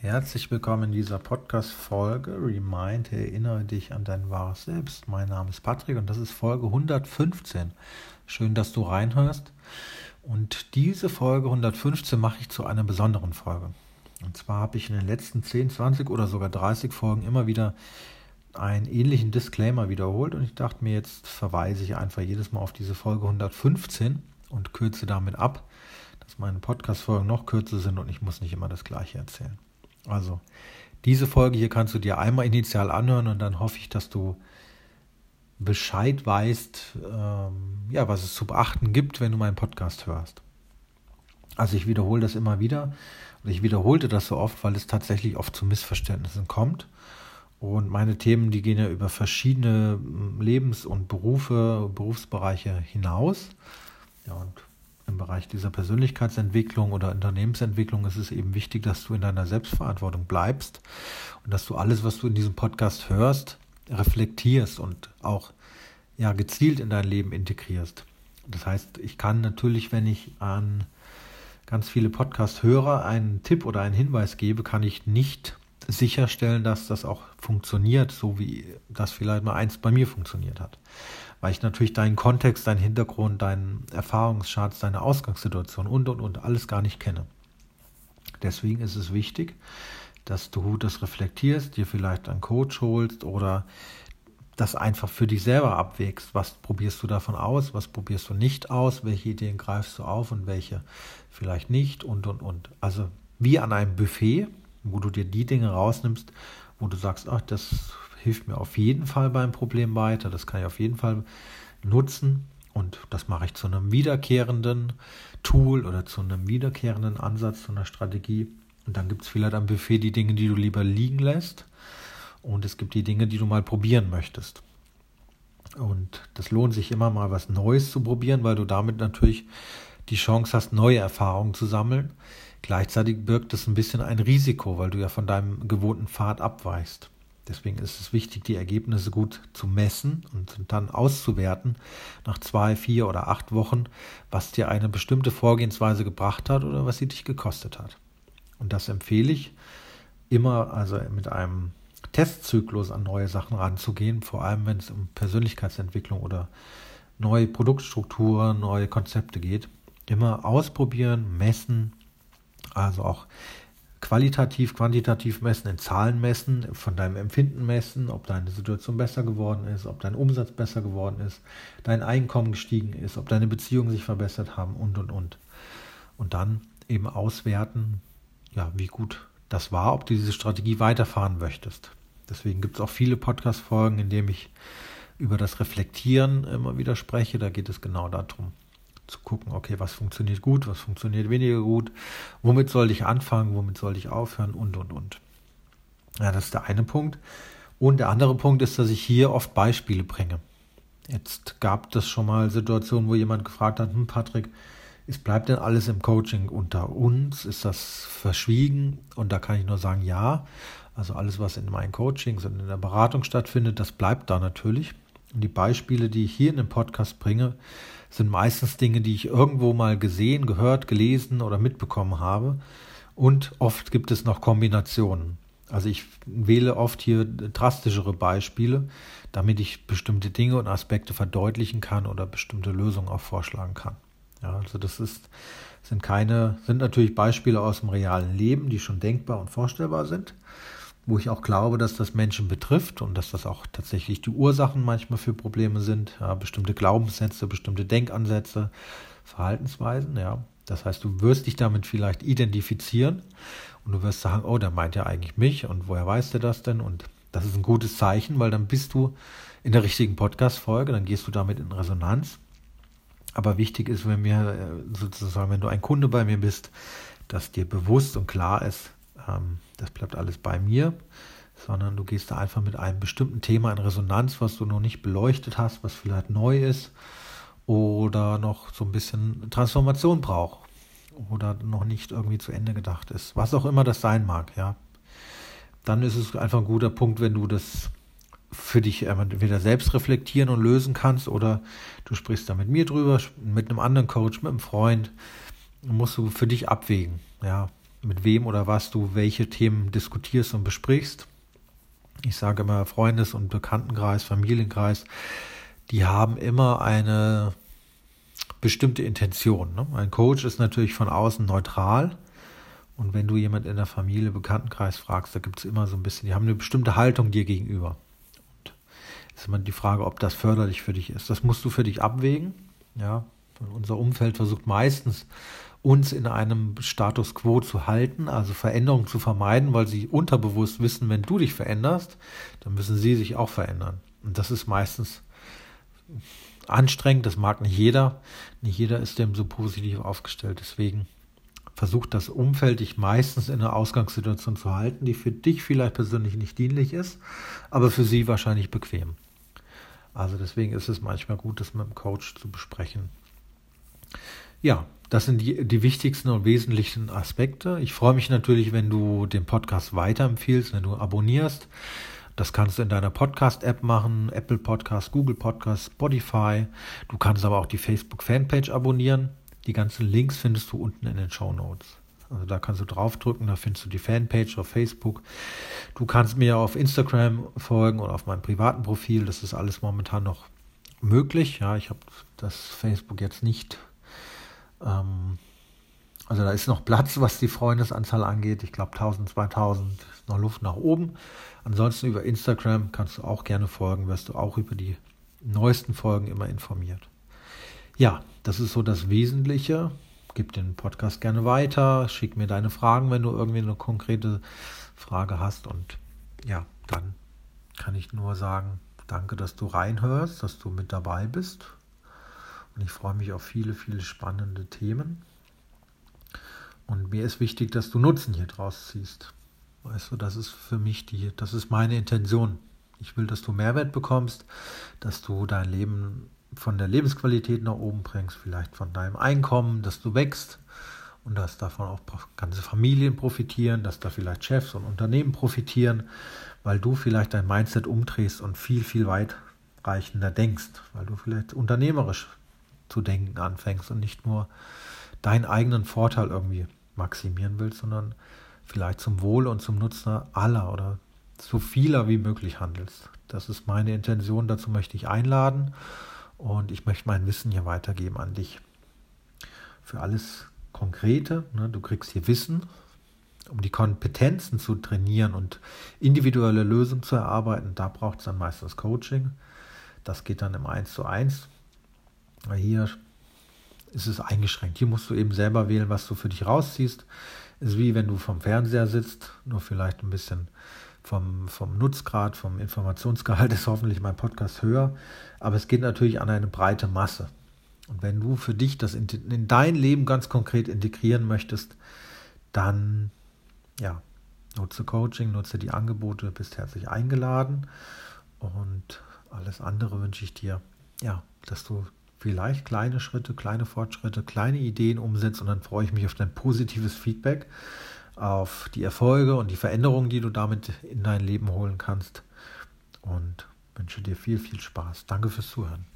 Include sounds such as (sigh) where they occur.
Herzlich willkommen in dieser Podcast-Folge. Remind, erinnere dich an dein wahres Selbst. Mein Name ist Patrick und das ist Folge 115. Schön, dass du reinhörst. Und diese Folge 115 mache ich zu einer besonderen Folge. Und zwar habe ich in den letzten 10, 20 oder sogar 30 Folgen immer wieder einen ähnlichen Disclaimer wiederholt und ich dachte mir, jetzt verweise ich einfach jedes Mal auf diese Folge 115 und kürze damit ab, dass meine Podcast-Folgen noch kürzer sind und ich muss nicht immer das Gleiche erzählen. Also, diese Folge hier kannst du dir einmal initial anhören und dann hoffe ich, dass du Bescheid weißt, ähm, ja, was es zu beachten gibt, wenn du meinen Podcast hörst. Also ich wiederhole das immer wieder und ich wiederholte das so oft, weil es tatsächlich oft zu Missverständnissen kommt. Und meine Themen, die gehen ja über verschiedene Lebens- und Berufe, Berufsbereiche hinaus. Ja, und im Bereich dieser Persönlichkeitsentwicklung oder Unternehmensentwicklung ist es eben wichtig, dass du in deiner Selbstverantwortung bleibst und dass du alles, was du in diesem Podcast hörst, reflektierst und auch ja, gezielt in dein Leben integrierst. Das heißt, ich kann natürlich, wenn ich an ganz viele Podcast-Hörer einen Tipp oder einen Hinweis gebe, kann ich nicht sicherstellen, dass das auch funktioniert, so wie das vielleicht mal eins bei mir funktioniert hat weil ich natürlich deinen Kontext, deinen Hintergrund, deinen Erfahrungsschatz, deine Ausgangssituation und und und alles gar nicht kenne. Deswegen ist es wichtig, dass du das reflektierst, dir vielleicht einen Coach holst oder das einfach für dich selber abwägst. Was probierst du davon aus, was probierst du nicht aus, welche Ideen greifst du auf und welche vielleicht nicht und und und. Also wie an einem Buffet, wo du dir die Dinge rausnimmst, wo du sagst, ach, das hilft mir auf jeden Fall beim Problem weiter, das kann ich auf jeden Fall nutzen und das mache ich zu einem wiederkehrenden Tool oder zu einem wiederkehrenden Ansatz, zu einer Strategie. Und dann gibt es vielleicht am Buffet die Dinge, die du lieber liegen lässt und es gibt die Dinge, die du mal probieren möchtest. Und das lohnt sich immer mal was Neues zu probieren, weil du damit natürlich die Chance hast, neue Erfahrungen zu sammeln. Gleichzeitig birgt es ein bisschen ein Risiko, weil du ja von deinem gewohnten Pfad abweichst. Deswegen ist es wichtig, die Ergebnisse gut zu messen und dann auszuwerten nach zwei, vier oder acht Wochen, was dir eine bestimmte Vorgehensweise gebracht hat oder was sie dich gekostet hat. Und das empfehle ich immer, also mit einem Testzyklus an neue Sachen ranzugehen, vor allem wenn es um Persönlichkeitsentwicklung oder neue Produktstrukturen, neue Konzepte geht. Immer ausprobieren, messen, also auch qualitativ, quantitativ messen, in Zahlen messen, von deinem Empfinden messen, ob deine Situation besser geworden ist, ob dein Umsatz besser geworden ist, dein Einkommen gestiegen ist, ob deine Beziehungen sich verbessert haben und, und, und. Und dann eben auswerten, ja, wie gut das war, ob du diese Strategie weiterfahren möchtest. Deswegen gibt es auch viele Podcast-Folgen, in denen ich über das Reflektieren immer wieder spreche. Da geht es genau darum, zu gucken, okay, was funktioniert gut, was funktioniert weniger gut, womit sollte ich anfangen, womit sollte ich aufhören und, und, und. Ja, das ist der eine Punkt. Und der andere Punkt ist, dass ich hier oft Beispiele bringe. Jetzt gab es schon mal Situationen, wo jemand gefragt hat, hm, Patrick, es bleibt denn alles im Coaching unter uns? Ist das verschwiegen? Und da kann ich nur sagen, ja. Also alles, was in meinen Coachings und in der Beratung stattfindet, das bleibt da natürlich. Und die Beispiele, die ich hier in dem Podcast bringe, sind meistens Dinge, die ich irgendwo mal gesehen, gehört, gelesen oder mitbekommen habe. Und oft gibt es noch Kombinationen. Also ich wähle oft hier drastischere Beispiele, damit ich bestimmte Dinge und Aspekte verdeutlichen kann oder bestimmte Lösungen auch vorschlagen kann. Ja, also das ist, sind keine, sind natürlich Beispiele aus dem realen Leben, die schon denkbar und vorstellbar sind wo ich auch glaube, dass das Menschen betrifft und dass das auch tatsächlich die Ursachen manchmal für Probleme sind. Ja, bestimmte Glaubenssätze, bestimmte Denkansätze, Verhaltensweisen. Ja, das heißt, du wirst dich damit vielleicht identifizieren und du wirst sagen, oh, der meint ja eigentlich mich und woher weiß der das denn? Und das ist ein gutes Zeichen, weil dann bist du in der richtigen Podcast-Folge, dann gehst du damit in Resonanz. Aber wichtig ist, wenn mir äh, sozusagen, wenn du ein Kunde bei mir bist, dass dir bewusst und klar ist, ähm, das bleibt alles bei mir, sondern du gehst da einfach mit einem bestimmten Thema in Resonanz, was du noch nicht beleuchtet hast, was vielleicht neu ist oder noch so ein bisschen Transformation braucht oder noch nicht irgendwie zu Ende gedacht ist, was auch immer das sein mag, ja. Dann ist es einfach ein guter Punkt, wenn du das für dich entweder selbst reflektieren und lösen kannst oder du sprichst da mit mir drüber, mit einem anderen Coach, mit einem Freund, musst du für dich abwägen, ja, mit wem oder was du welche Themen diskutierst und besprichst. Ich sage immer Freundes- und Bekanntenkreis, Familienkreis, die haben immer eine bestimmte Intention. Ne? Ein Coach ist natürlich von außen neutral. Und wenn du jemand in der Familie, Bekanntenkreis fragst, da gibt es immer so ein bisschen, die haben eine bestimmte Haltung dir gegenüber. Und ist immer die Frage, ob das förderlich für dich ist. Das musst du für dich abwägen. Ja, unser Umfeld versucht meistens uns in einem Status quo zu halten, also Veränderungen zu vermeiden, weil sie unterbewusst wissen, wenn du dich veränderst, dann müssen sie sich auch verändern. Und das ist meistens anstrengend, das mag nicht jeder. Nicht jeder ist dem so positiv aufgestellt. Deswegen versucht das Umfeld dich meistens in einer Ausgangssituation zu halten, die für dich vielleicht persönlich nicht dienlich ist, aber für sie wahrscheinlich bequem. Also deswegen ist es manchmal gut, das mit dem Coach zu besprechen. Ja, das sind die, die wichtigsten und wesentlichen Aspekte. Ich freue mich natürlich, wenn du den Podcast weiterempfiehlst, wenn du abonnierst. Das kannst du in deiner Podcast-App machen, Apple Podcast, Google Podcast, Spotify. Du kannst aber auch die Facebook-Fanpage abonnieren. Die ganzen Links findest du unten in den Show Notes. Also da kannst du draufdrücken, da findest du die Fanpage auf Facebook. Du kannst mir auf Instagram folgen oder auf meinem privaten Profil. Das ist alles momentan noch möglich. Ja, ich habe das Facebook jetzt nicht. Ähm, also da ist noch Platz, was die Freundesanzahl angeht. Ich glaube 1000, 2000 ist noch Luft nach oben. Ansonsten über Instagram kannst du auch gerne folgen, wirst du auch über die neuesten Folgen immer informiert. Ja, das ist so das Wesentliche. Gib den Podcast gerne weiter, schick mir deine Fragen, wenn du irgendwie eine konkrete Frage hast. Und ja, dann kann ich nur sagen, danke, dass du reinhörst, dass du mit dabei bist. Und ich freue mich auf viele, viele spannende Themen. Und mir ist wichtig, dass du Nutzen hier draus ziehst. Weißt du, das ist für mich die, das ist meine Intention. Ich will, dass du Mehrwert bekommst, dass du dein Leben von der Lebensqualität nach oben bringst, vielleicht von deinem Einkommen, dass du wächst und dass davon auch ganze Familien profitieren, dass da vielleicht Chefs und Unternehmen profitieren, weil du vielleicht dein Mindset umdrehst und viel, viel weitreichender denkst, weil du vielleicht unternehmerisch zu denken anfängst und nicht nur deinen eigenen Vorteil irgendwie maximieren willst, sondern vielleicht zum Wohl und zum Nutzen aller oder so vieler wie möglich handelst. Das ist meine Intention, dazu möchte ich einladen und ich möchte mein Wissen hier weitergeben an dich. Für alles Konkrete, ne, du kriegst hier Wissen, um die Kompetenzen zu trainieren und individuelle Lösungen zu erarbeiten, da braucht es dann meistens Coaching. Das geht dann im 1 zu 1. Hier ist es eingeschränkt. Hier musst du eben selber wählen, was du für dich rausziehst ist wie wenn du vom Fernseher sitzt, nur vielleicht ein bisschen vom, vom Nutzgrad, vom Informationsgehalt (laughs) ist hoffentlich mein Podcast höher, aber es geht natürlich an eine breite Masse. Und wenn du für dich das in, in dein Leben ganz konkret integrieren möchtest, dann ja, nutze Coaching, nutze die Angebote, bist herzlich eingeladen und alles andere wünsche ich dir, ja, dass du vielleicht kleine Schritte, kleine Fortschritte, kleine Ideen umsetzt und dann freue ich mich auf dein positives Feedback, auf die Erfolge und die Veränderungen, die du damit in dein Leben holen kannst und wünsche dir viel, viel Spaß. Danke fürs Zuhören.